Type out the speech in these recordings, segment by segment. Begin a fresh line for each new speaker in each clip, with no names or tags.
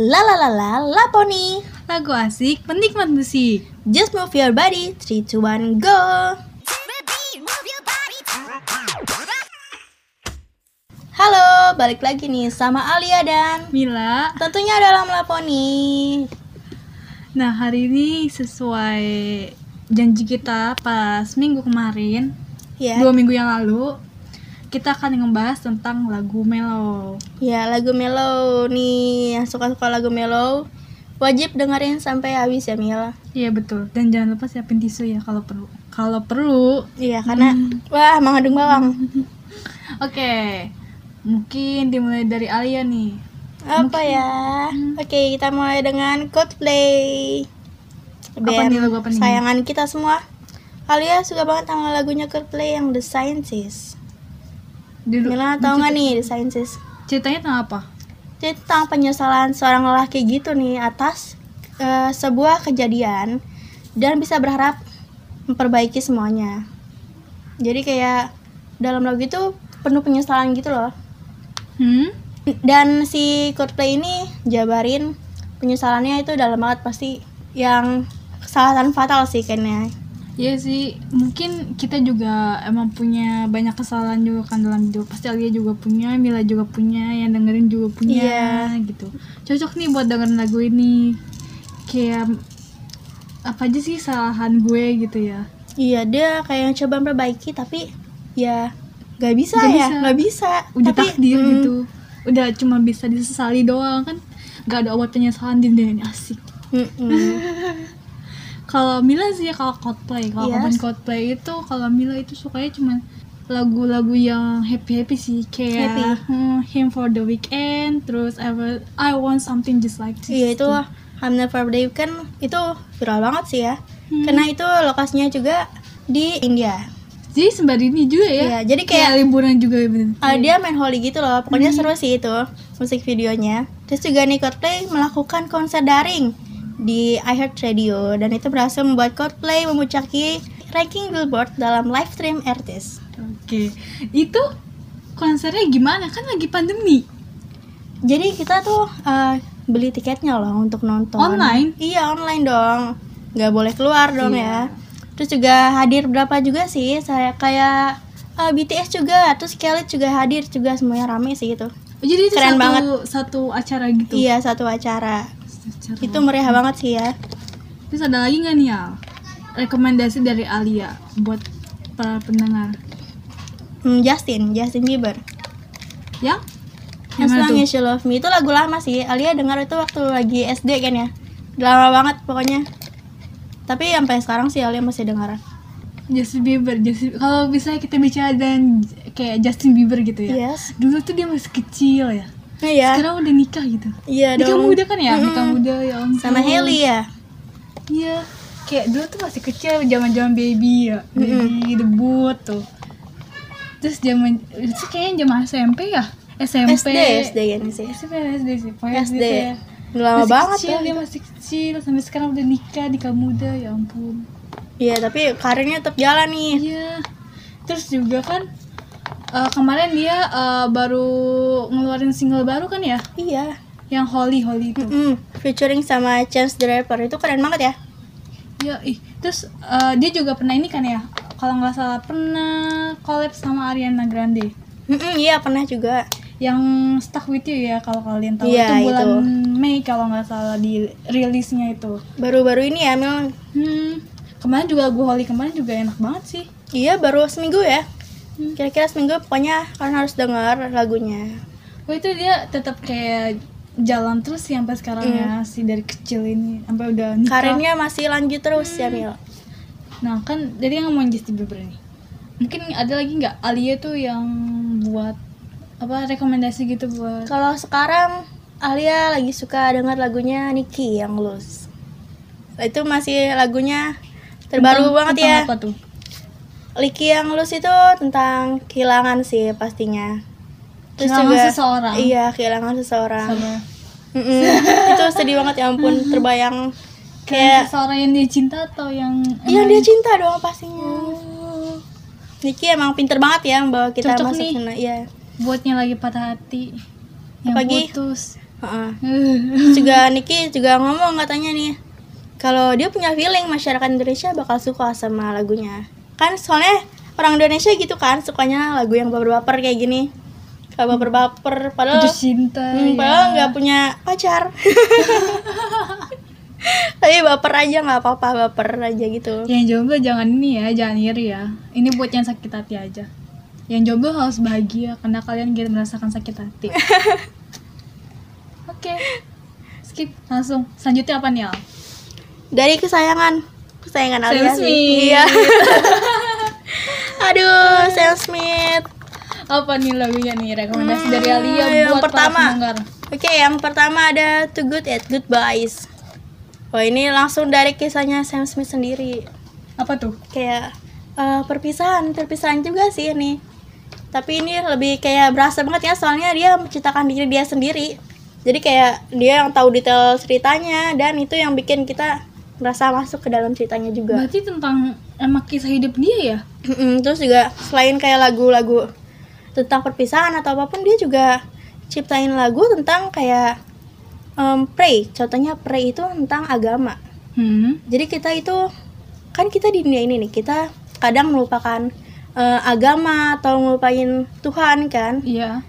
La la la la Laponi
Lagu asik, penikmat musik.
Just move your body 3, 2, 1, go Halo, balik lagi nih sama Alia dan
Mila.
tentunya dalam Laponi
Nah, hari ini sesuai janji kita pas minggu kemarin,
Ya,
dua minggu yang lalu, kita akan ngebahas tentang lagu Melo.
ya lagu mellow nih Yang suka-suka lagu mellow Wajib dengerin sampai habis ya Mil
Iya betul. Dan jangan lupa siapin tisu ya kalau perlu. Kalau perlu.
Iya karena Wah mengandung bawang
Oke. Mungkin dimulai dari Alia nih.
Apa ya? Oke, kita mulai dengan Coldplay.
Apa
Band
nih lagu apa nih?
Sayangan kita semua. Alia suka banget sama lagunya Coldplay yang The Scientist. Mila tahu nggak nih The Scientist?
Ceritanya tentang apa?
Jadi tentang penyesalan seorang lelaki gitu nih atas eh, sebuah kejadian dan bisa berharap memperbaiki semuanya. Jadi kayak dalam lagu itu penuh penyesalan gitu loh.
Hmm?
dan si Coldplay ini jabarin penyesalannya itu dalam banget pasti yang kesalahan fatal sih kayaknya
Iya sih, mungkin kita juga emang punya banyak kesalahan juga kan dalam hidup. Pasti Alia juga punya, Mila juga punya, yang dengerin juga punya gitu. Cocok nih buat dengerin lagu ini. Kayak apa aja sih kesalahan gue gitu ya.
iya dia kayak yang coba memperbaiki tapi ya nggak bisa
Nggak
ya
bisa.
nggak bisa
Udah
tapi
takdir
mm,
gitu. Udah cuma bisa disesali doang kan. Gak ada obat penyesalan di dunia ini asik.
mm, mm.
Kalau Mila sih ya kalau Coldplay, kalau
Yes.
ngomongin Coldplay itu kalau Mila itu sukanya cuma lagu-lagu yang happy happy sih kayak
Happy.
hmm, Him for the Weekend, terus I, Will- I Want Something Just Like This.
iya itu
tuh.
I'm Never Brave kan itu viral banget sih ya
Hmm.
karena itu lokasinya juga di India
Jadi sembari ini juga ya.
Iya, jadi
kayak
kayak
liburan juga bener.
Ah, dia main Holy gitu loh, pokoknya seru sih itu musik videonya. Terus juga nih Coldplay melakukan konser daring di iHeartRadio dan itu berhasil membuat Coldplay memuncaki ranking Billboard dalam live stream artis.
Oke. Itu konsernya gimana? Kan lagi pandemi.
Jadi kita tuh eh, beli tiketnya loh untuk nonton.
Online?
Iya online dong, nggak boleh keluar dong
Iya.
ya. Terus juga hadir berapa juga sih? Saya kayak eh, BTS juga, terus Khalid juga hadir juga semuanya rame sih gitu.
Oh, Jadi itu
Keren
satu
banget.
satu acara gitu.
Iya satu acara. Itu meriah banget sih ya.
Terus ada lagi nggak nih Al? Rekomendasi dari Alia buat para pendengar.
Hmm, Justin, Justin Bieber.
Yang?
As
Yang mana
Long? As You Love Me itu lagu lama sih. Alia dengar itu waktu lagi SD kan ya. Lama banget pokoknya. Tapi sampai sekarang sih Alia masih dengar.
Justin Bieber, Justin kalau bisa kita bicara dan kayak Justin Bieber gitu ya.
Yes.
Dulu tuh dia masih kecil ya.
Nah, ya.
Sekarang udah nikah gitu.
Iya
Nikah
dong.
muda kan ya?
Mm-mm.
Nikah muda ya ampun.
Sama Haley ya.
Iya. Kayak dulu tuh masih kecil, zaman-zaman baby ya. Baby debut tuh. Terus zaman itu kayaknya zaman SMP ya? SMP.
SD, SD kan sih.
SMP SD sih. Pokoknya
SD.
gitu ya.
Lama
Masih
banget
kecil,
ya.
dia masih kecil sampai sekarang udah nikah nikah muda ya ampun
Iya, tapi karirnya tetap jalan nih.
iya terus juga kan eh, kemarin dia eh, baru ngeluarin single baru kan ya
Iya.
yang Holly Holly itu
Mm-mm. Featuring sama Chance the Rapper itu keren banget ya.
iya ih terus eh, dia juga pernah ini kan ya kalau nggak salah pernah collab sama Ariana Grande
Mm-mm, iya pernah juga.
yang Stuck With You ya kalau kalian tahu
Iya,
itu bulan
itu.
Mei kalau nggak salah di rilisnya itu
Baru-baru ini ya, Mil.
hmm kemarin juga lagu Holly kemarin juga enak banget sih
Iya, baru seminggu ya.
Hmm.
Kira-kira seminggu pokoknya kalian harus dengar lagunya.
Oh itu dia tetap kayak jalan terus sih sampai sekarang ya si dari kecil ini sampai udah nikah.
Karirnya masih lanjut terus ya, Mil.
Nah kan jadi yang ngomongin Justin Bieber nih. Mungkin ada lagi nggak Alia tuh yang buat apa rekomendasi gitu buat
Kalau sekarang Alia lagi suka dengar lagunya Nicki yang Lose. Itu masih lagunya terbaru
Tentang-
banget
tentang
ya.
Apa tuh?
Nicki yang Lose itu tentang kehilangan sih pastinya.
Kehilangan seseorang.
Iya, kehilangan seseorang.
Sama
itu sedih banget ya ampun, terbayang
kayak seseorang yang dia cinta atau yang
yang
emang-
dia cinta doang pastinya.
Oh,
Nicki emang pinter banget ya membawa kita
Cocok
masuk
nih.
sana. Iya.
buatnya lagi patah hati yang
Apalagi-
putus
Heeh. Terus juga Niki juga ngomong katanya nih kalau dia punya feeling masyarakat Indonesia bakal suka sama lagunya kan soalnya orang Indonesia gitu kan sukanya lagu yang baper-baper kayak gini kalau baper-baper padahal
cinta
hmm,
ya.
padahal nggak punya pacar tapi baper aja nggak apa-apa baper aja gitu
Yang jomblo jangan ini ya, jangan iri ya. Ini buat yang sakit hati aja. Yang jomblo harus bahagia karena kalian gitu merasakan sakit hati. Oke. Skip langsung. Selanjutnya apa nih, Al?
dari kesayangan kesayangan
Sam
Alia
Smith.
iya aduh Sam Smith
Apa nih lagunya nih rekomendasi
Hmm,
dari Alia
yang
buat
pertama. Oke, yang pertama ada Too Good at Goodbyes. Wah, ini langsung dari kisahnya Sam Smith sendiri.
Apa tuh?
Kayak eh, perpisahan, perpisahan juga sih ini. Tapi ini lebih kayak berasa banget ya, soalnya dia menciptakan diri dia sendiri. Jadi kayak dia yang tahu detail ceritanya dan itu yang bikin kita merasa masuk ke dalam ceritanya juga.
Berarti tentang emang kisah hidup dia ya?
Mm-mm, Terus juga selain kayak lagu-lagu tentang perpisahan atau apa pun dia juga ciptain lagu tentang kayak em, pray. Contohnya pray itu tentang agama.
Hmm.
Jadi kita itu kan kita di dunia ini nih kita kadang melupakan eh, agama atau melupain Tuhan kan.
Iya.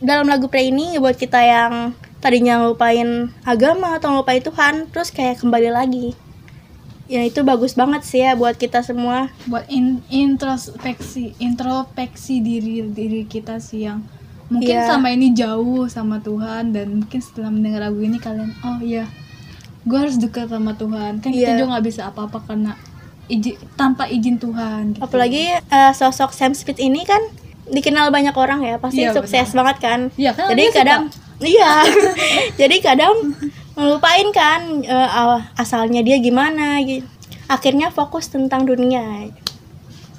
Dalam lagu pray ini buat kita yang tadinya ngelupain agama atau ngelupain Tuhan terus kayak kembali lagi. Ya itu bagus banget sih ya buat kita semua.
Buat in- introspeksi, introspeksi diri diri kita sih yang mungkin
Iya.
selama ini jauh sama Tuhan dan mungkin setelah mendengar lagu ini kalian oh iya gue harus dekat sama Tuhan kan kita
Iya.
juga nggak bisa apa-apa karena izin tanpa izin Tuhan gitu.
Apalagi eh, sosok Sam Smith ini kan dikenal banyak orang ya, pasti
Iya,
sukses banget kan.
Iya, kan
Jadi
suka.
Iya. Jadi kadang melupain kan aw- asalnya dia gimana gitu. Akhirnya fokus tentang dunia.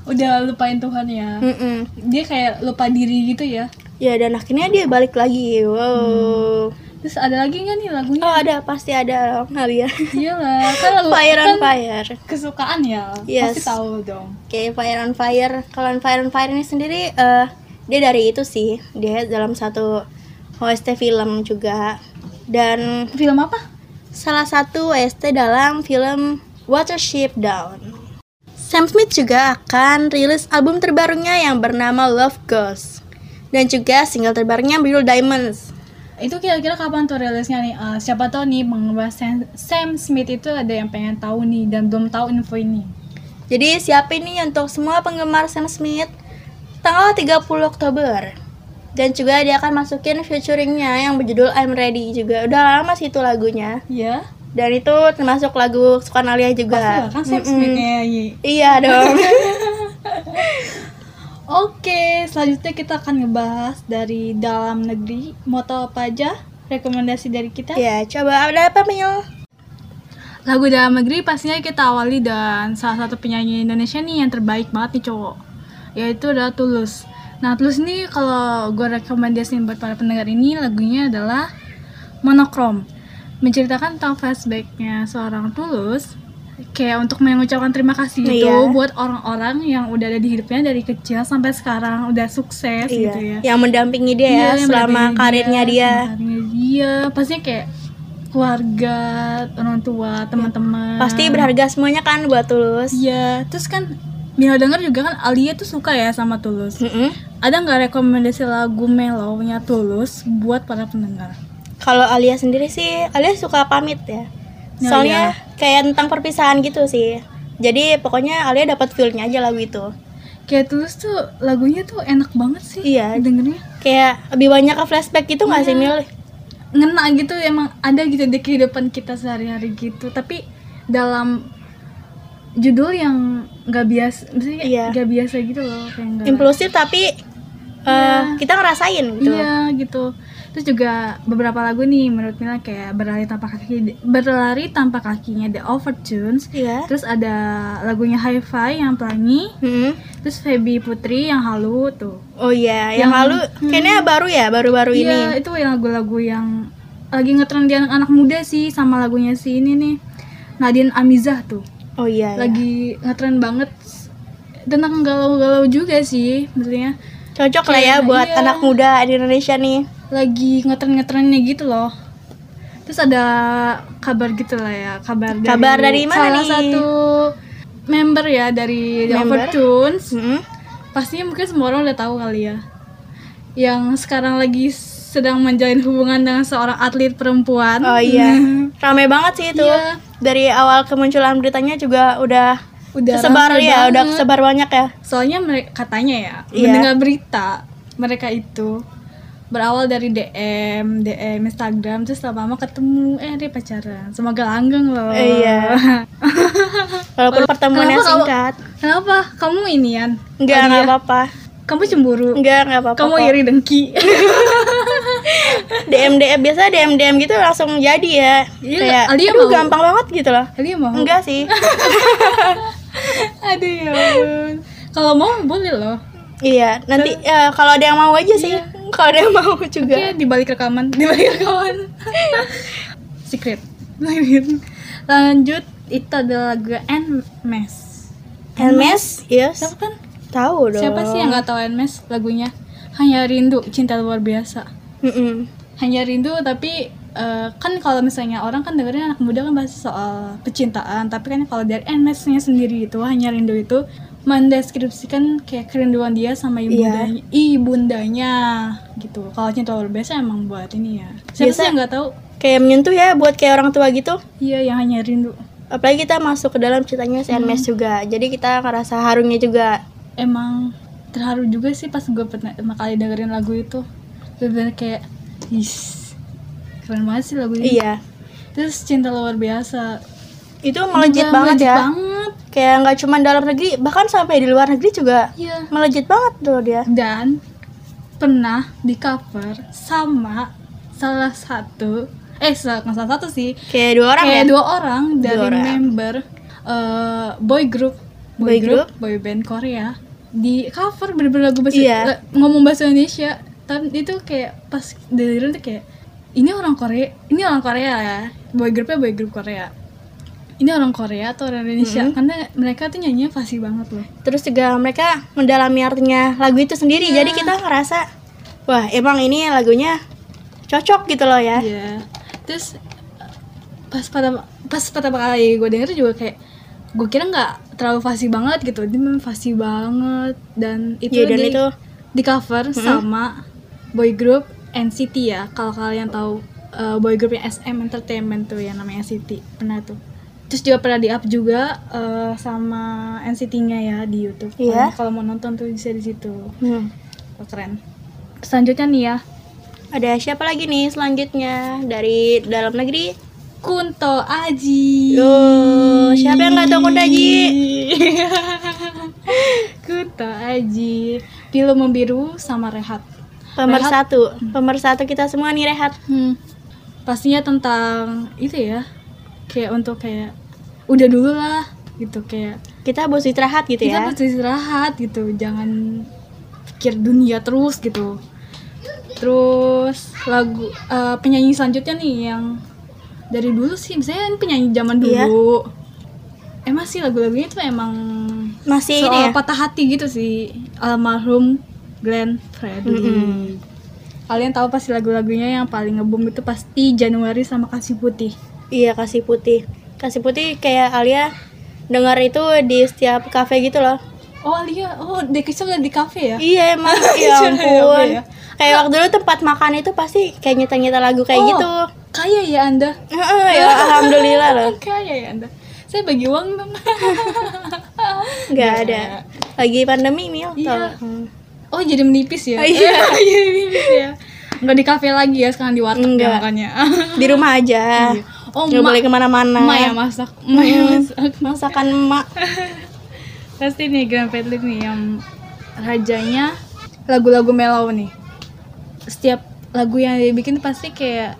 udah lupain Tuhan ya
Mm-mm.
dia kayak lupa diri gitu ya
Ya dan akhirnya dia balik lagi. Wow.
terus ada lagi nggak nih lagunya
Oh ada pasti ada dong Alia.
iyalah kan lagu
Fire on
kan
Fire.
kesukaan ya
Yes.
pasti tahu dong
Oke, Fire on Fire. Kalau Fire on Fire ini sendiri eh dia dari itu sih. Dia dalam satu OST film juga. Dan
film apa
salah satu OST dalam film Watership Down. Sam Smith juga akan rilis album terbarunya yang bernama Love Ghost dan juga single terbarunya berjudul Diamonds.
itu kira-kira kapan tuh rilisnya nih Ah, siapa tahu nih penggemar Sam, Sam Smith itu ada yang pengen tahu nih dan belum tahu info ini
Jadi siapin nih untuk semua penggemar Sam Smith tanggal 30 Oktober. Dan juga dia akan masukin featuringnya yang berjudul I'm Ready juga. Udah lama sih itu lagunya.
ya
Dan itu termasuk lagu kesukaan Alia
pasti
juga.
lah kan. Smith nyanyi
Iya dong.
Oke, selanjutnya kita akan ngebahas dari dalam negeri. Mau tahu apa aja? Rekomendasi dari kita?
ya, coba ada apa Mil?
Lagu dalam negeri pastinya kita awali dan salah satu penyanyi Indonesia nih yang terbaik banget nih cowok. Yaitu adalah Tulus. Nah, Tulus ini kalau gue rekomendasiin buat para pendengar ini lagunya adalah Monokrom. Menceritakan tentang flashbacknya seorang Tulus kayak untuk mengucapkan terima kasih gitu
Iya.
buat orang-orang yang udah ada di hidupnya dari kecil sampai sekarang udah sukses gitu ya.
Yang mendampingi dia ya
Iya, yang
selama karirnya dia.
selama karirnya dia pastinya kayak keluarga orang tua teman-teman
Pasti berharga semuanya kan buat Tulus.
iya terus kan Mila denger juga kan Alia tuh suka ya sama Tulus
Mm-mm.
ada nggak rekomendasi lagu mellow-nya Tulus buat para pendengar
Kalau Alia sendiri sih, Alia suka pamit ya.
Ya,
Soalnya kayak tentang perpisahan gitu sih. Jadi pokoknya Alia dapat feel-nya aja lagu itu.
kayak Tulus tuh lagunya tuh enak banget sih
Iya.
dengernya
Kayak lebih banyak ke flashback gitu nggak sih Mil?
ngena gitu emang ada gitu di kehidupan kita sehari-hari gitu tapi dalam judul yang nggak biasa maksudnya
Iya.
nggak biasa gitu loh kayak
Impulsif tapi eh, kita ngerasain gitu.
Iya gitu. Terus juga beberapa lagu nih menurut Mila kayak berlari tanpa kaki, berlari tanpa kakinya The Overtunes.
Iya.
Terus ada lagunya Hi-Fi yang pelangi.
Mm-mm.
Terus Feby Putri yang halu tuh.
Oh iya, yang,
Yang-
lalu kayaknya baru ya, baru-baru ini.
Iya itu yang lagu-lagu yang lagi ngetren di anak-anak muda sih sama lagunya si ini nih Nadine Amizah tuh.
Oh iya. iya.
Lagi ngetren banget tentang galau-galau juga sih maksudnya.
Cocok lah ya buat
iya.
anak muda di Indonesia nih.
lagi ngetren-ngetrennya gitu loh terus ada kabar gitu lah ya kabar dari,
Kabar dari mana
salah
nih?
satu member ya dari The
Member?
Overtones
Mm-mm.
pastinya mungkin semua orang udah tahu kali ya yang sekarang lagi sedang menjalin hubungan dengan seorang atlet perempuan
Oh iya, rame banget sih itu.
Iya.
Dari awal kemunculan beritanya juga udah
udah rame
ya, udah
banget.
kesebar banyak ya.
soalnya mereka katanya ya
Iya.
mendengar berita mereka itu berawal dari DM DM Instagram terus lama-lama ketemu eh dia pacaran semoga langgeng loh
Iya. Walaupun pertemuannya
Kenapa kamu-
singkat.
kenapa kamu inian
Enggak,
Alia?
enggak apa-apa.
kamu cemburu
Enggak, enggak apa-apa.
kamu iri dengki
DM DM biasa DM DM gitu langsung jadi ya.
Iya,
Kayak
Alia
aduh
mau.
gampang banget gitu loh.
Alia mau
Enggak sih.
aduh ya ampun kalau mau boleh loh
iya, nanti ya, kalau ada yang mau aja sih. Kalau ada yang mau juga.
Oke, di balik rekaman, di balik rekaman. Secret. Lanjut, itu adalah lagu Nmes.
Hermes, yes.
Siapa kan?
Tahu dong.
Siapa sih yang nggak tahu Nmes lagunya? Hanya rindu, cinta luar biasa.
Mm-mm.
Hanya rindu, tapi eh, kan kalau misalnya orang kan dengerin anak muda kan bahas soal percintaan, tapi kan kalau dari Nmes-nya sendiri itu hanya rindu itu mendeskripsikan kayak kerinduan dia sama ibundanya, ibundanya gitu. Kalau cinta luar biasa emang buat ini ya. Siapa
Biasa-
sih yang nggak tahu?
Kayak menyentuh ya buat kayak orang tua gitu.
Iya, yang hanya rindu.
Apalagi kita masuk ke dalam ceritanya si Hermes juga. Jadi kita ngerasa harumnya juga.
Emang terharu juga sih pas gue pertama kali dengerin lagu itu. Bener kayak, is keren banget sih lagu ini.
Iya.
Terus cinta luar biasa.
Itu melejit
Juga
banget
melejit
ya.
banget.
Kayak nggak cuma dalam negeri, bahkan sampai di luar negeri juga
Iya.
melejit banget tuh dia.
Dan pernah di cover sama salah satu eh salah satu sih
Kayak dua orang
kayak
ya.
dua orang dari
orang.
member eh, boy group
Boy group?
boy band Korea di cover bener-bener lagu bahasa
Iya.
eh, ngomong bahasa Indonesia tapi itu kayak pas dengerin tuh kayak ini orang Korea ini orang Korea ya boy groupnya boy group Korea ini orang Korea atau orang Indonesia
Mm-hmm.
karena mereka tuh nyanyinya fasih banget loh
Terus juga mereka mendalami artinya lagu itu sendiri.
Iya.
Jadi kita ngerasa wah emang ini lagunya cocok gitu loh ya.
Iya. Terus pas pada pas pertama kali gue denger juga kayak gue kira nggak terlalu fasih banget gitu dia memang fasih banget dan itu
Iya dan
di,
itu
di cover sama boy group NCT ya kalau kalian tahu uh, boy groupnya SM Entertainment tuh yang namanya NCT pernah tuh terus juga pernah di up juga uh, sama NCT-nya ya di YouTube. Kalau- kalau mau nonton tuh bisa di situ
hmm.
Oh, keren selanjutnya nih ya
ada siapa lagi nih selanjutnya dari dalam negeri?
Kunto Aji.
Yo, siapa yang nggak tahu Kunto Aji?
Kunto Aji. Pilu membiru sama Rehat.
Pemersatu, pemersatu kita semua nih rehat.
Hmm. Pastinya tentang itu ya. Kayak untuk kayak udah dulu lah gitu kayak
Kita harus istirahat gitu
kita
ya.
butuh istirahat gitu jangan pikir dunia terus gitu terus lagu eh, penyanyi selanjutnya nih yang dari dulu sih misalnya penyanyi zaman
Iya.
dulu emang sih lagu-lagunya tuh emang
Masih
soal
ini ya.
patah hati gitu sih almarhum Glenn Fredly
Mm-mm.
kalian tahu pasti lagu-lagunya yang paling ngebum itu pasti Januari sama Kasih Putih
Iya kasih putih. Kasih putih kayak Alia dengar itu di setiap kafe gitu loh.
oh Alia oh dia kesel di kafe ya
Iya emang ya
Iya,
ampun.
iya.
Kayak waktu dulu tempat makan itu pasti kayak nyeta-nyeta lagu kayak
Oh.
gitu.
kaya ya anda
ya alhamdulillah loh.
kaya ya anda saya bagi uang dong
Nggak ada. Lagi pandemi nih
Iya.
Hmm.
Oh jadi menipis ya
Oh, iya.
jadi menipis ya nggak di kafe lagi ya sekarang di warteg ya
Nggak.
makanya
Di rumah aja.
Iya. oh
Nggak boleh ke mana-mana.
emak ya masak emak yang masak
Masakan emak.
pasti nih Grand Fredly nih yang rajanya lagu-lagu mellow nih setiap lagu yang dia bikin tuh pasti kayak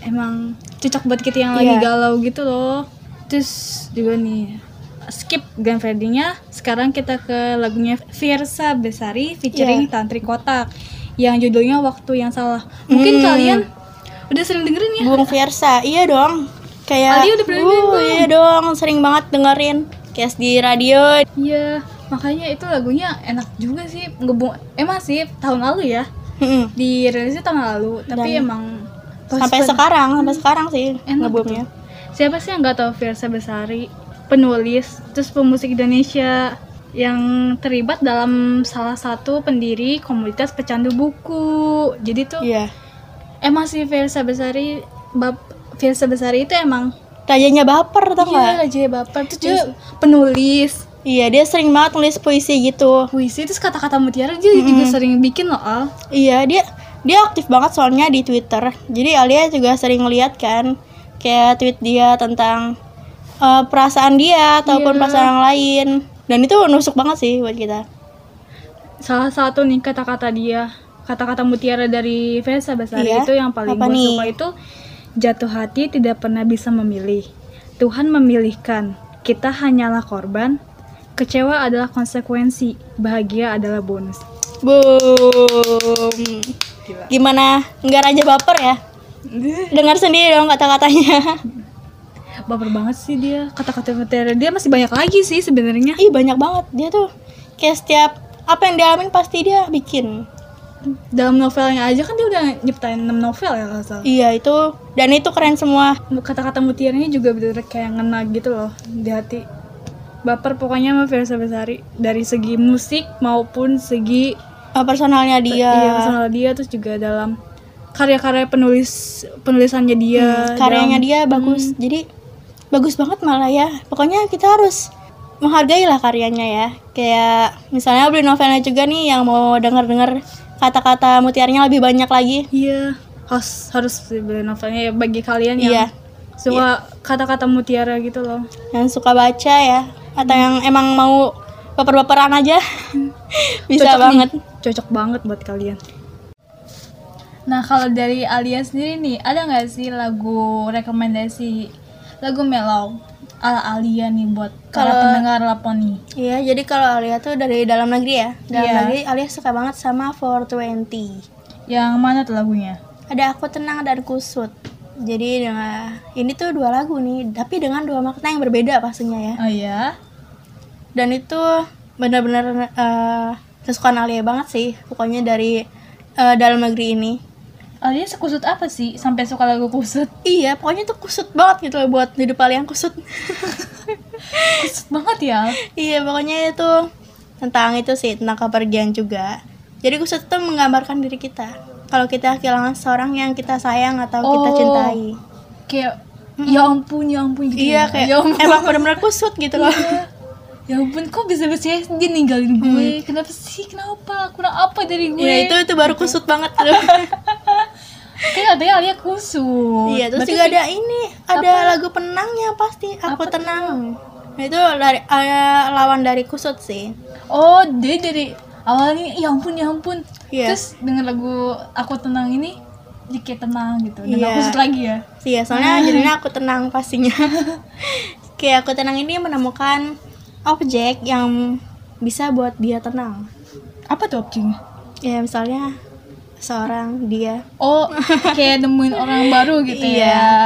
emang cocok buat kita yang lagi
Iya.
galau gitu loh terus juga nih skip Grand Fredly-nya sekarang kita ke lagunya Fiersa Besari featuring
Iya.
Tantri Kotak yang judulnya Waktu Yang Salah mungkin
Hmm.
kalian udah sering dengerin ya
Bung Fiersa, iya dong. Kayak
Ali udah pernah dengerin
uh,
belum?
Iya dong, sering banget dengerin. Kayak di radio.
Iya, makanya itu lagunya enak juga sih. Ngebung emang sih tahun lalu ya.
Mm-mm.
Dirilisnya tahun lalu, tapi
Dan-
emang
sampai sekarang sampai sekarang sih
Enak
ngebumnya
Siapa sih yang nggak tahu Fiersa Besari, penulis, terus pemusik Indonesia yang terlibat dalam salah satu pendiri komunitas pecandu buku. Jadi tuh
iya.
emang si Fiersa Besari, bab Fiersa Besari itu emang
rajanya baper tau
iya
nggak?
Raja Baper. Tuh dia penulis.
Iya dia sering banget nulis puisi gitu.
Puisi terus kata-kata mutiara dia juga sering bikin loh Al.
iya dia dia aktif banget soalnya di Twitter. Jadi Alia juga sering lihat kan kayak tweet dia tentang eh, perasaan dia ataupun
Iya.
perasaan yang lain. Dan itu nusuk banget sih buat kita.
Salah satu nih kata-kata dia kata-kata mutiara dari Fesa Besari
Iya.
itu yang paling gue suka itu jatuh hati tidak pernah bisa memilih. Tuhan memilihkan. Kita hanyalah korban. Kecewa adalah konsekuensi. Bahagia adalah bonus.
Boom. Gimana? Nggak raja baper ya? Dengar sendiri dong kata-katanya
baper banget sih dia kata-kata mutiara dia masih banyak lagi sih sebenarnya.
Ih banyak banget. Dia tuh kayak setiap apa yang dialamin pasti dia bikin.
Dalam novelnya aja kan dia udah nyiptain 6 novel ya kalau salah.
Iya itu. Dan itu keren semua.
Kata-kata mutiaranya juga bener kayak ngena gitu loh di hati. Baper pokoknya sama Versa Besari dari segi musik maupun segi
Eh, personalnya dia.
iya, personal dia terus juga dalam karya-karya penulis penulisannya dia
Hmm, karyanya
dalam-
dia bagus. Jadi bagus banget malah ya. Pokoknya kita harus menghargai lah karyanya ya. Kayak misalnya beli novelnya juga nih yang mau denger-denger kata-kata mutiaranya lebih banyak lagi.
Iya harus harus beli novelnya ya bagi kalian yang
Iya.
suka kata-kata mutiara gitu loh.
Yang suka baca ya atau yang emang mau baper-baperan aja bisa
Cocok
banget.
Nih, cocok banget buat kalian. Nah kalau dari Alia sendiri nih ada nggak sih lagu rekomendasi lagu mellow ala Alia nih buat
Kalau-
pendengar Laponi
Iya, jadi kalau Alia tuh dari dalam negeri ya. Dalam
Iya.
negeri Alia suka banget sama 420.
yang mana tuh lagunya
Ada Aku Tenang dan Kusut. Jadi dengan ini tuh dua lagu nih, tapi dengan dua makna yang berbeda pastinya ya.
oh iya
Dan itu benar-benar eh, kesukaan Alia banget sih. Pokoknya dari eh, dalam negeri ini.
Alia sekusut apa sih sampai suka lagu kusut
Iya, pokoknya tuh kusut banget gitu loh buat hidup Alia yang kusut.
kusut banget ya
iya, pokoknya itu tentang itu sih, tentang kepergian juga. Jadi kusut itu menggambarkan diri kita. Kalau kita kehilangan seorang yang kita sayang atau kita
Oh.
cintai.
kayak ya ampun ya ampun gitu
Iya,
ya.
kayak
ya ampun
emang benar-benar kusut gitu loh.
ya ampun kok bisa bisa dia ninggalin gue kenapa sih kenapa kurang apa dari gue
Iya, itu itu baru kusut banget tuh.
kayak katanya Alia kusut
iya, terus
Berarti
juga ada ini, ada lagu penangnya pasti. Aku
Apa
tenang. Nah, Itu dari eh, lawan dari kusut sih.
Oh, dia dari awalnya ya ampun ya ampun.
Iya.
Terus denger lagu Aku Tenang ini jadi kayak tenang gitu. Dan
Iya.
aku kusut lagi ya.
Iya, soalnya jadinya aku tenang pastinya. Kayak aku tenang ini menemukan objek yang bisa buat dia tenang.
Apa tuh opsinya?
Ya misalnya seorang dia
Oh, kayak nemuin orang baru gitu
Iya.
ya.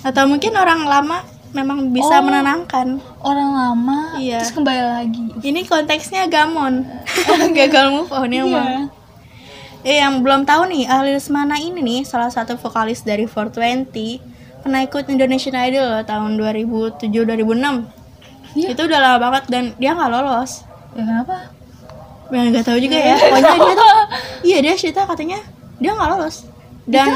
atau mungkin orang lama memang bisa
Oh.
menenangkan.
Orang lama
Iya.
terus kembali lagi.
Ini konteksnya gamon, gagal move on ya
Iya.
Eh yang belum tahu nih, Alis Mana ini nih salah satu vokalis dari 420 pernah ikut Indonesian Idol loh, tahun 2007 2006.
Iya.
Itu udah lama banget dan dia nggak lolos.
Ya kenapa?
Ya nggak tahu juga ya. Pokoknya dia tuh iya dia cerita katanya dia nggak lolos. Dan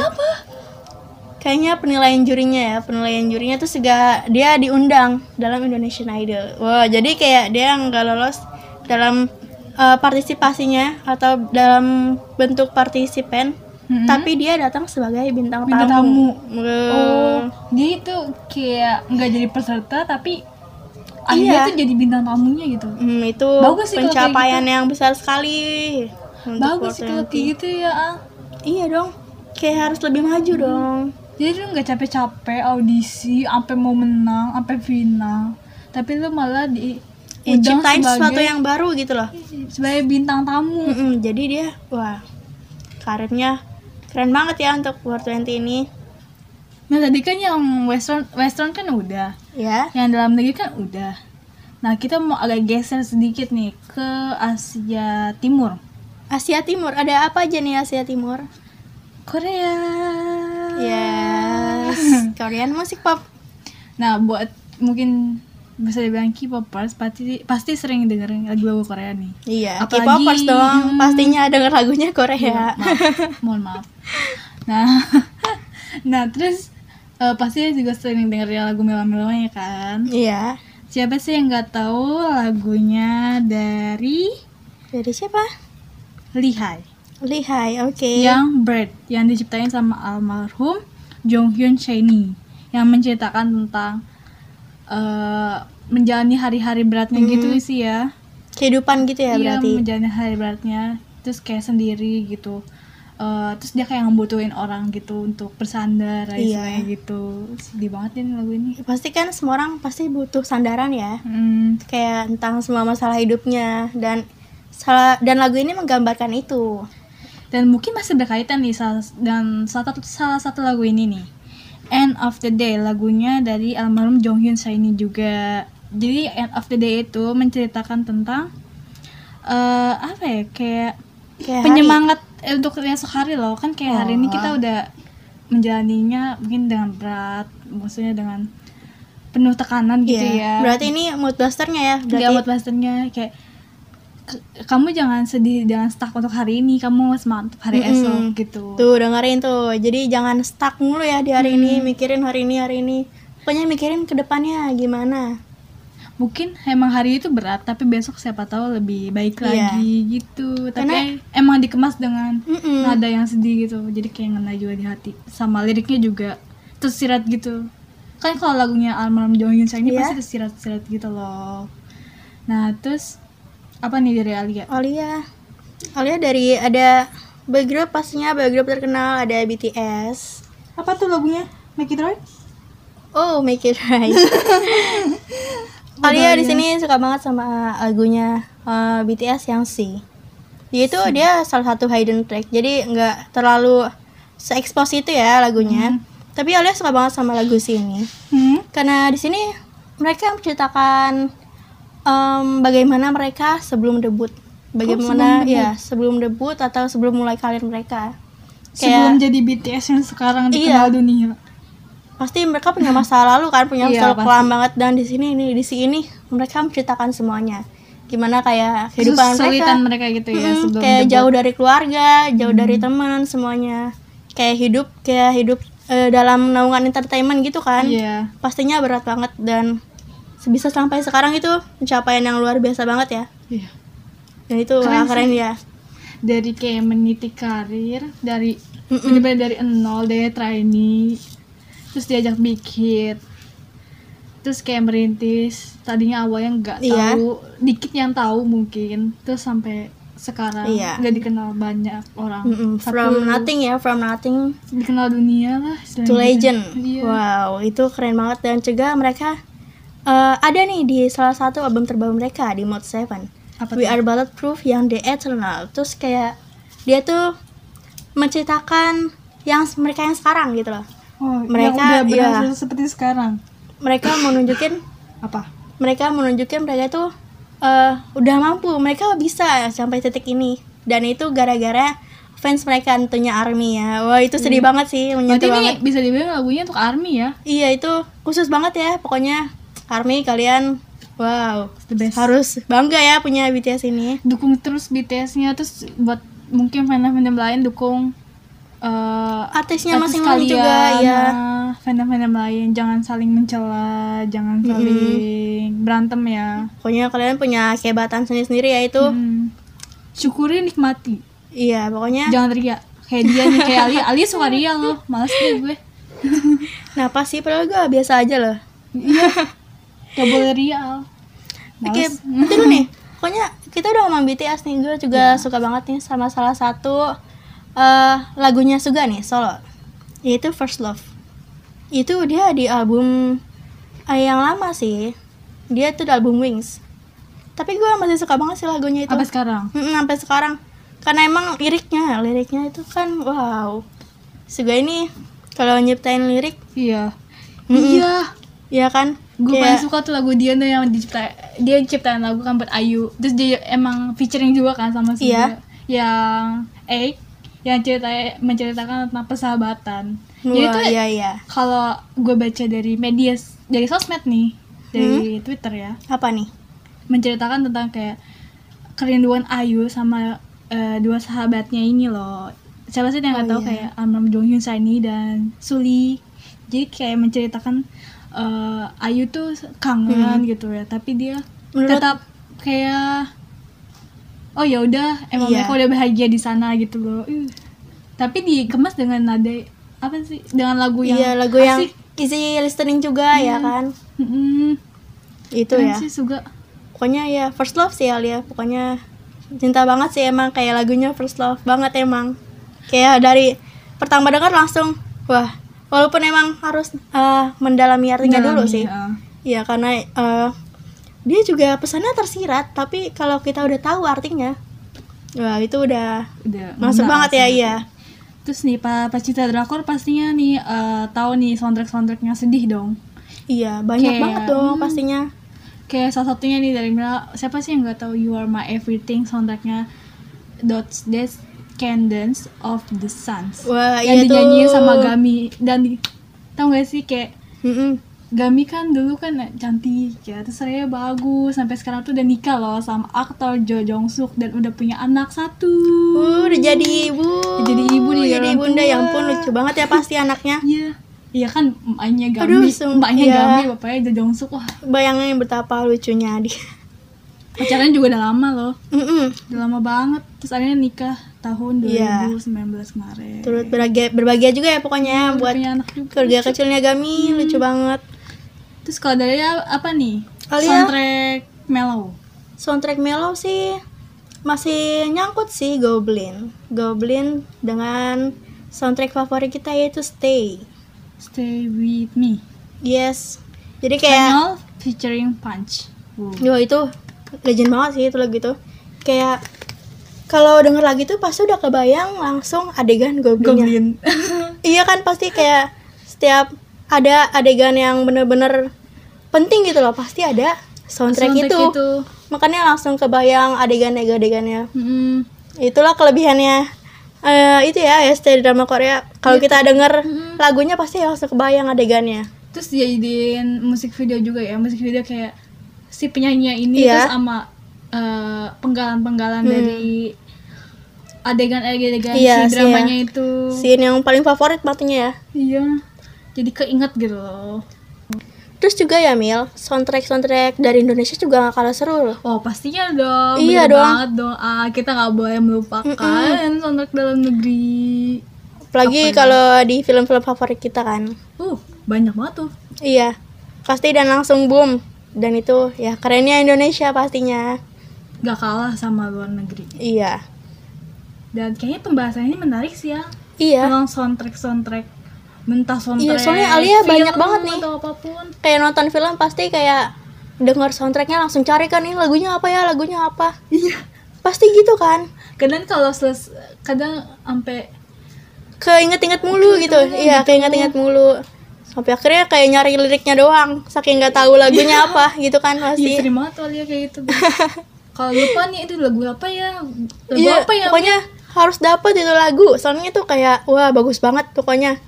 kayaknya penilaian jurinya ya, penilaian jurinya tuh sega dia diundang dalam Indonesian Idol. Wah, jadi kayak dia nggak lolos dalam eh, partisipasinya atau dalam bentuk partisipan,
Mm-mm.
tapi dia datang sebagai bintang,
Bintang
tamu.
tamu. Oh, dia itu kayak nggak jadi peserta tapi akhirnya
Iya.
tuh jadi bintang tamunya gitu.
Hmm, itu
Bagus sih kayak
pencapaian yang besar sekali.
Bagus sih kalau
420.
kayak gitu ya.
Iya dong, kayak harus lebih maju dong.
Jadi lu nggak capek-capek audisi sampai mau menang, sampai final. Tapi lu malah di
Ya, ciptain sesuatu
sebagai
yang baru gitu loh.
sebagai bintang tamu.
Mm-mm, jadi dia, wah, karirnya keren banget ya untuk 420 ini.
Nah tadi kan yang western western kan udah,
Ya,
yang dalam negeri kan udah. Nah kita mau agak geser sedikit nih ke Asia Timur.
Asia Timur ada apa aja nih Asia Timur?
Korea.
Yes. Korean musik pop.
Nah buat mungkin bisa dibilang K-popers pasti pasti sering dengerin lagu-lagu Korea nih.
Iya
Apalagi-
K-popers dong.
Hmm.
pastinya denger lagunya
Iya,
Korea
maaf. mohon maaf. Nah nah terus eh, pasti juga sering dengerin lagu melo-melonya kan?
Iya.
Siapa sih yang nggak tahu lagunya dari
dari siapa
Lihai.
Lihai oke.
Yang Bird yang diciptain sama almarhum Jong Hyun Shani yang menceritakan tentang eh, menjalani hari-hari beratnya
Mhm.
gitu sih ya.
Kehidupan gitu ya
Iya,
berarti?
menjalani hari beratnya terus kayak sendiri gitu. Eh, terus dia kayak ngebutuhin orang gitu untuk bersandar
Iya.
gitu. Sedih banget ya nih lagu ini.
Pasti kan semua orang pasti butuh sandaran ya.
Hmm,
kayak tentang semua masalah hidupnya dan salah dan lagu ini menggambarkan itu
dan mungkin masih berkaitan nih salah, dan salah satu salah satu lagu ini nih End of the Day lagunya dari almarhum Jong Hyun Shani juga jadi End of the Day itu menceritakan tentang eh apa ya kayak
kayak
penyemangat eh, untuk esok hari loh kan kayak hari ini
Oh.
kita udah menjalaninya mungkin dengan berat maksudnya dengan penuh tekanan
hari.
gitu
Iya.
ya
berarti ini mood busternya ya
Gak
berarti
buat masternya kayak "K- kamu jangan sedih jangan stuck untuk hari ini. Kamu semangat untuk hari
Mm-mm.
esok gitu.
Tuh dengerin tuh. Jadi jangan stuck mulu ya di hari ini.
Hmm.
mikirin hari ini hari ini. Pokoknya mikirin ke depannya gimana.
Mungkin emang hari itu berat tapi besok siapa tahu lebih baik
Iya.
lagi gitu. Tapi
Karena-
emang dikemas dengan
Mm-mm.
nada yang sedih gitu. Jadi kayak ngena juga di hati. Sama liriknya juga tersirat gitu. Kan kalau lagunya almarhum Jong Hyun Sang ini
Iya.
pasti tersirat-sirat gitu loh. Nah terus apa nih dari Alia?
Alia. Alia dari ada boy group pastinya boy group terkenal ada BTS
apa tuh lagunya? Make It Right?
Oh make it right. Alia di sini suka banget sama lagunya eh, BTS yang C. Dia itu dia salah satu hidden track jadi nggak terlalu se-expose itu ya lagunya. Tapi Alia suka banget sama lagu C ini
hmm?
karena di sini mereka menceritakan em, bagaimana mereka sebelum debut? Bagaimana
sebelum debut?
ya sebelum debut atau sebelum mulai karir mereka?
Sebelum
kayak
jadi BTS yang sekarang
Iya.
dikenal dunia.
Pasti mereka punya masa lalu kan punya
Iya,
masa
pasti.
kelam banget. Dan di sini ini di sini mereka menceritakan semuanya. Gimana kayak kehidupan
kesulitan
mereka,
mereka gitu ya
Mm,
sebelum
kayak
debut.
jauh dari keluarga jauh dari teman semuanya. Kayak hidup kayak hidup eh, dalam naungan entertainment gitu kan.
Iya.
Pastinya berat banget dan bisa sampai sekarang itu pencapaian yang luar biasa banget ya
iya
dan itu
Keren
wah, keren
sih.
ya
dari kayak meniti karir dari
Mm-mm.
bener-bener dari nol dari trainee terus diajak big hit terus kayak merintis tadinya awalnya nggak
Iya.
tahu dikit yang tahu mungkin terus sampai sekarang
Iya.
nggak dikenal banyak orang
Mm-mm,
Satu
from nothing ya from nothing
dikenal dunia lah
to legend
Iya.
wow itu keren banget dan juga mereka eh, ada nih di salah satu album terbaru mereka di Mode 7
apa
We
tuh?
Are Bulletproof yang The Eternal. Terus kayak dia tuh menceritakan yang mereka yang sekarang gitu loh.
Oh,
mereka,
yang udah berhasil seperti sekarang.
Mereka mau nunjukin
apa?
mereka menunjukkan mereka itu eh, udah mampu. Mereka bisa sampai titik ini. Dan itu gara-gara fans mereka tentunya army ya. Wah itu sedih banget sih
berarti
menyentuh
ini
banget.
bisa dibilang lagunya untuk army ya?
Iya itu khusus banget ya pokoknya army kalian wow.
The best.
Harus bangga ya punya BTS ini.
Dukung terus BTS-nya terus buat mungkin fandom-fandom lain dukung eh
artisnya
artis
masing-masing juga ya
nah, fandom-fandom lain. Jangan saling mencela jangan saling berantem ya.
Pokoknya kalian punya kehebatan sendiri-sendiri ya itu.
Hmm. syukuri nikmati.
Iya pokoknya
jangan teriak. Kayak dia nih kayak Ali. Ali suka ria loh. Males deh gue.
Kenapa sih padahal gue biasa aja loh
gak boleh ria
Oke,
males
itu dulu nih. Pokoknya kita udah ngomong BTS nih, gue
Iya.
juga suka banget nih sama salah satu eh lagunya Suga nih, solo. Yaitu First Love. Itu dia di album eh, yang lama sih. Dia tuh di album Wings. Tapi gue masih suka banget sih lagunya itu.
apa sekarang
Mm-mm, sampai sekarang. Karena emang liriknya, liriknya itu kan wow. Suga ini kalau nyiptain lirik,
iya
Mm-mm.
iya
ya kan?
Gue paling suka tuh lagu dia tuh yang dicipta dia ciptain lagu kan buat Ayu terus dia emang featuring juga kan sama Suga
Iya.
yang Egg yang cerita menceritakan tentang persahabatan.
Wah,
Jadi itu
iya iya.
kalau gue baca dari media dari sosmed nih dari Twitter ya
Apa nih?
menceritakan tentang kayak kerinduan Ayu sama eh, dua sahabatnya ini loh siapa sih yang nggak
Oh,
tahu
iya.
kayak Amram Jong Hyun Saini dan Suli jadi kayak menceritakan eh, Ayu tuh kangen gitu ya tapi dia
Hmm. Menurut-
tetap kayak oh ya udah emang
Iya.
mereka udah bahagia di sana gitu loh Ih. tapi dikemas dengan nada apa sih dengan lagu yang
Iya, lagu yang
asik.
easy listening juga ya kan.
Mm-mm.
Itu
Keren
ya.
sih juga
Pokoknya ya first love sih Alia. Pokoknya cinta banget sih emang kayak lagunya first love banget emang. Kayak dari pertama dengar langsung wah, walaupun emang harus eh, mendalami artinya dulu sih.
ya.
Iya, karena eh, dia juga pesannya tersirat, tapi kalau kita udah tahu artinya, wah itu udah
udah
masuk banget ya, iya.
Terus nih pa pecinta drakor pastinya nih eh, tahu nih soundtrack soundtracknya sedih dong.
Iya, banyak
Kayak,
banget dong
hmm.
pastinya.
Kayak salah satunya nih dari Mila siapa sih yang nggak tahu You Are My Everything soundtracknya Dots Des Candence of the Suns
Wah,
yang
iya
dinyanyiin
tuh.
sama Gami dan di, tau gak sih kayak
Mm-mm.
Gami kan dulu kan cantik ya terus saya bagus sampai sekarang tuh udah nikah loh sama aktor Jo Jong Suk dan udah punya anak satu
Uh, udah jadi ibu.
Udah jadi ibu nih,
Jadi
orang
bunda
tua.
ya ampun lucu banget ya pasti anaknya.
Iya, iya kan emaknya Gami,
Aduh, sum-
emaknya
iya.
Gami, bapaknya Jo Jong Suk. Wah,
Bayangin betapa lucunya dia.
Pacaran juga udah lama loh,
Mm-mm.
udah lama banget. Terus akhirnya nikah tahun
Iya.
2019 kemarin.
Turut berbahagia, berbahagia juga ya pokoknya buat
punya anak juga.
keluarga kecilnya Gami lucu banget.
Terus kalau dari apa nih?
Alia?
Soundtrack mellow.
Soundtrack Melo sih masih nyangkut sih Goblin. Goblin dengan soundtrack favorit kita yaitu Stay.
Stay with me.
Yes. Jadi kayak
Channel featuring Punch. Wow.
Yo itu legend banget sih itu lagu itu. Kayak kalau denger lagi tuh pasti udah kebayang langsung adegan goblinnya.
Goblin.
Iya kan pasti kayak setiap ada adegan yang bener-bener penting gitu loh pasti ada soundtrack, itu.
itu.
Makanya langsung kebayang adegan-adegannya.
Mm-mm.
Itulah kelebihannya. Eh itu ya ST drama Korea. Kalau kita denger
Mm-mm.
lagunya pasti langsung kebayang adegannya.
Terus dijadiin musik video juga ya, musik video kayak si penyanyinya ini
Iya.
terus sama eh, penggalan-penggalan
Hmm.
dari adegan-adegan
Iya,
si dramanya
ya.
itu.
Scene yang paling favorit pastinya ya.
Iya. Jadi keinget gitu loh.
Terus juga ya Mil, soundtrack-soundtrack dari Indonesia juga gak kalah seru loh.
Oh pastinya dong.
Iya
bener
dong.
banget dong. Ah, kita nggak boleh melupakan soundtrack dalam negeri.
Apalagi
Apa ya?
kalau di film-film favorit kita kan.
Uh, banyak banget tuh.
Iya, pasti dan langsung boom. Dan itu ya kerennya Indonesia pastinya.
Gak kalah sama luar negeri.
Iya.
Dan kayaknya pembahasan ini menarik sih ya.
Iya.
Tentang soundtrack soundtrack. Mentah soundtrack.
Iya, soalnya Alia
film
banyak banget nih.
Atau apa pun.
Kayak nonton film pasti kayak denger soundtracknya langsung cari kan ini lagunya apa ya, lagunya apa.
Iya.
Pasti gitu kan.
Kadang kalau seles, kadang sampai
Keinget-inget mulu gitu. Iya, keinget-inget mulu. Sampai akhirnya kayak nyari liriknya doang, saking nggak tahu lagunya apa gitu kan
Iya
pasti.
sering banget tuh Alia kayak gitu. kalau lupa nih itu lagu apa ya? Lagu
Iya,
apa ya?
pokoknya harus dapet itu lagu. Soalnya tuh kayak wah bagus banget pokoknya.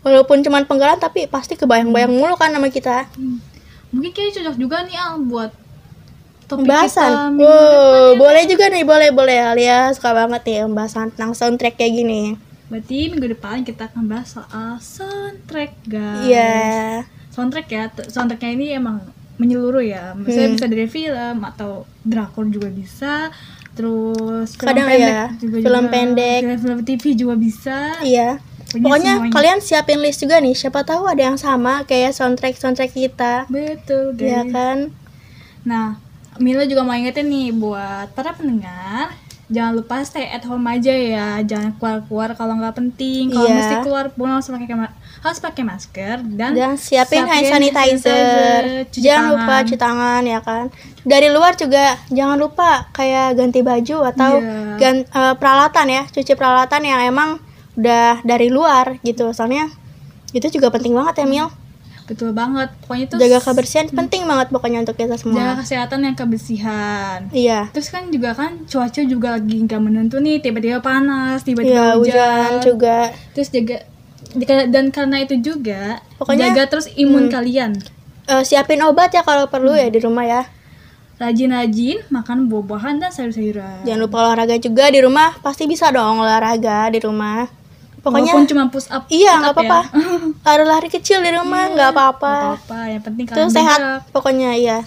Walaupun cuman penggalan tapi pasti kebayang-bayang mulu kan sama kita.
Hmm. Mungkin kayaknya cocok juga nih Al buat topik
Pembahasan.
kita
Wow,
ya.
boleh juga nih, boleh boleh Alia suka banget nih pembahasan tentang soundtrack kayak gini.
Berarti minggu depan kita akan bahas soal soundtrack guys.
Iya.
Soundtrack ya, soundtracknya ini emang menyeluruh ya. Misalnya
Hmm.
bisa dari film atau drakor juga bisa. Terus film
Kadang
pendek
ya,
juga
film
juga.
pendek.
film TV juga bisa.
Iya.
Pokoknya
Pokoknya
semuanya.
kalian siapin list juga nih, siapa tahu ada yang sama kayak soundtrack soundtrack kita.
Betul guys.
Iya kan?
Nah, Mila juga mau ingetin nih buat para pendengar, jangan lupa stay at home aja ya, jangan keluar-keluar kalau nggak penting. Kalau
Iya.
mesti keluar pun harus pakai harus pakai masker dan,
Dan siapin hand sanitizer.
cuci
jangan
tangan.
lupa cuci tangan ya kan. Dari luar juga jangan lupa kayak ganti baju atau
Iya.
gan- eh, peralatan ya, cuci peralatan yang emang udah dari luar gitu. Soalnya itu juga penting banget ya Mil.
Betul banget. Pokoknya itu
jaga kebersihan penting banget pokoknya untuk kita
jaga
semua
kesehatan yang kebersihan.
Iya.
Terus kan juga kan cuaca juga lagi nggak menentu nih tiba-tiba panas tiba-tiba
hujan.
hujan
juga.
Terus jaga dan karena itu juga
Pokoknya-
jaga terus imun
Hmm.
kalian.
Eh, siapin obat ya kalau perlu ya di rumah ya.
Rajin-rajin makan buah-buahan dan sayur-sayuran.
Jangan lupa olahraga juga di rumah. Pasti bisa dong olahraga di rumah pokoknya
Walaupun cuma push up
iya nggak
up ya.
apa-apa. lari-lari kecil di rumah nggak apa-apa.
Nggak apa-apa yang penting kalian
sehat
bergerak.
pokoknya iya.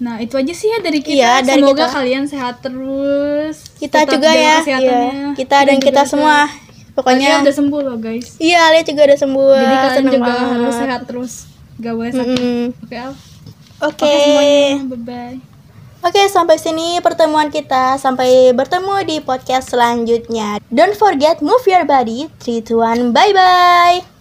Nah itu aja sih ya dari kita.
Iya, dari
semoga
kita.
kalian sehat terus.
Kita
Tetap
juga ya iya. kita dan
juga
kita semua. Pokoknya
udah sembuh loh guys.
Iya Alia juga udah sembuh.
Jadi kalian
seneng
juga
banget.
harus sehat terus. Gak boleh sakit. Oke Al?
Oke.
Oke semuanya. Bye bye
Oke, sampai sini pertemuan kita. Sampai bertemu di podcast selanjutnya. Don't forget, move your body. 3, 2, 1, bye-bye.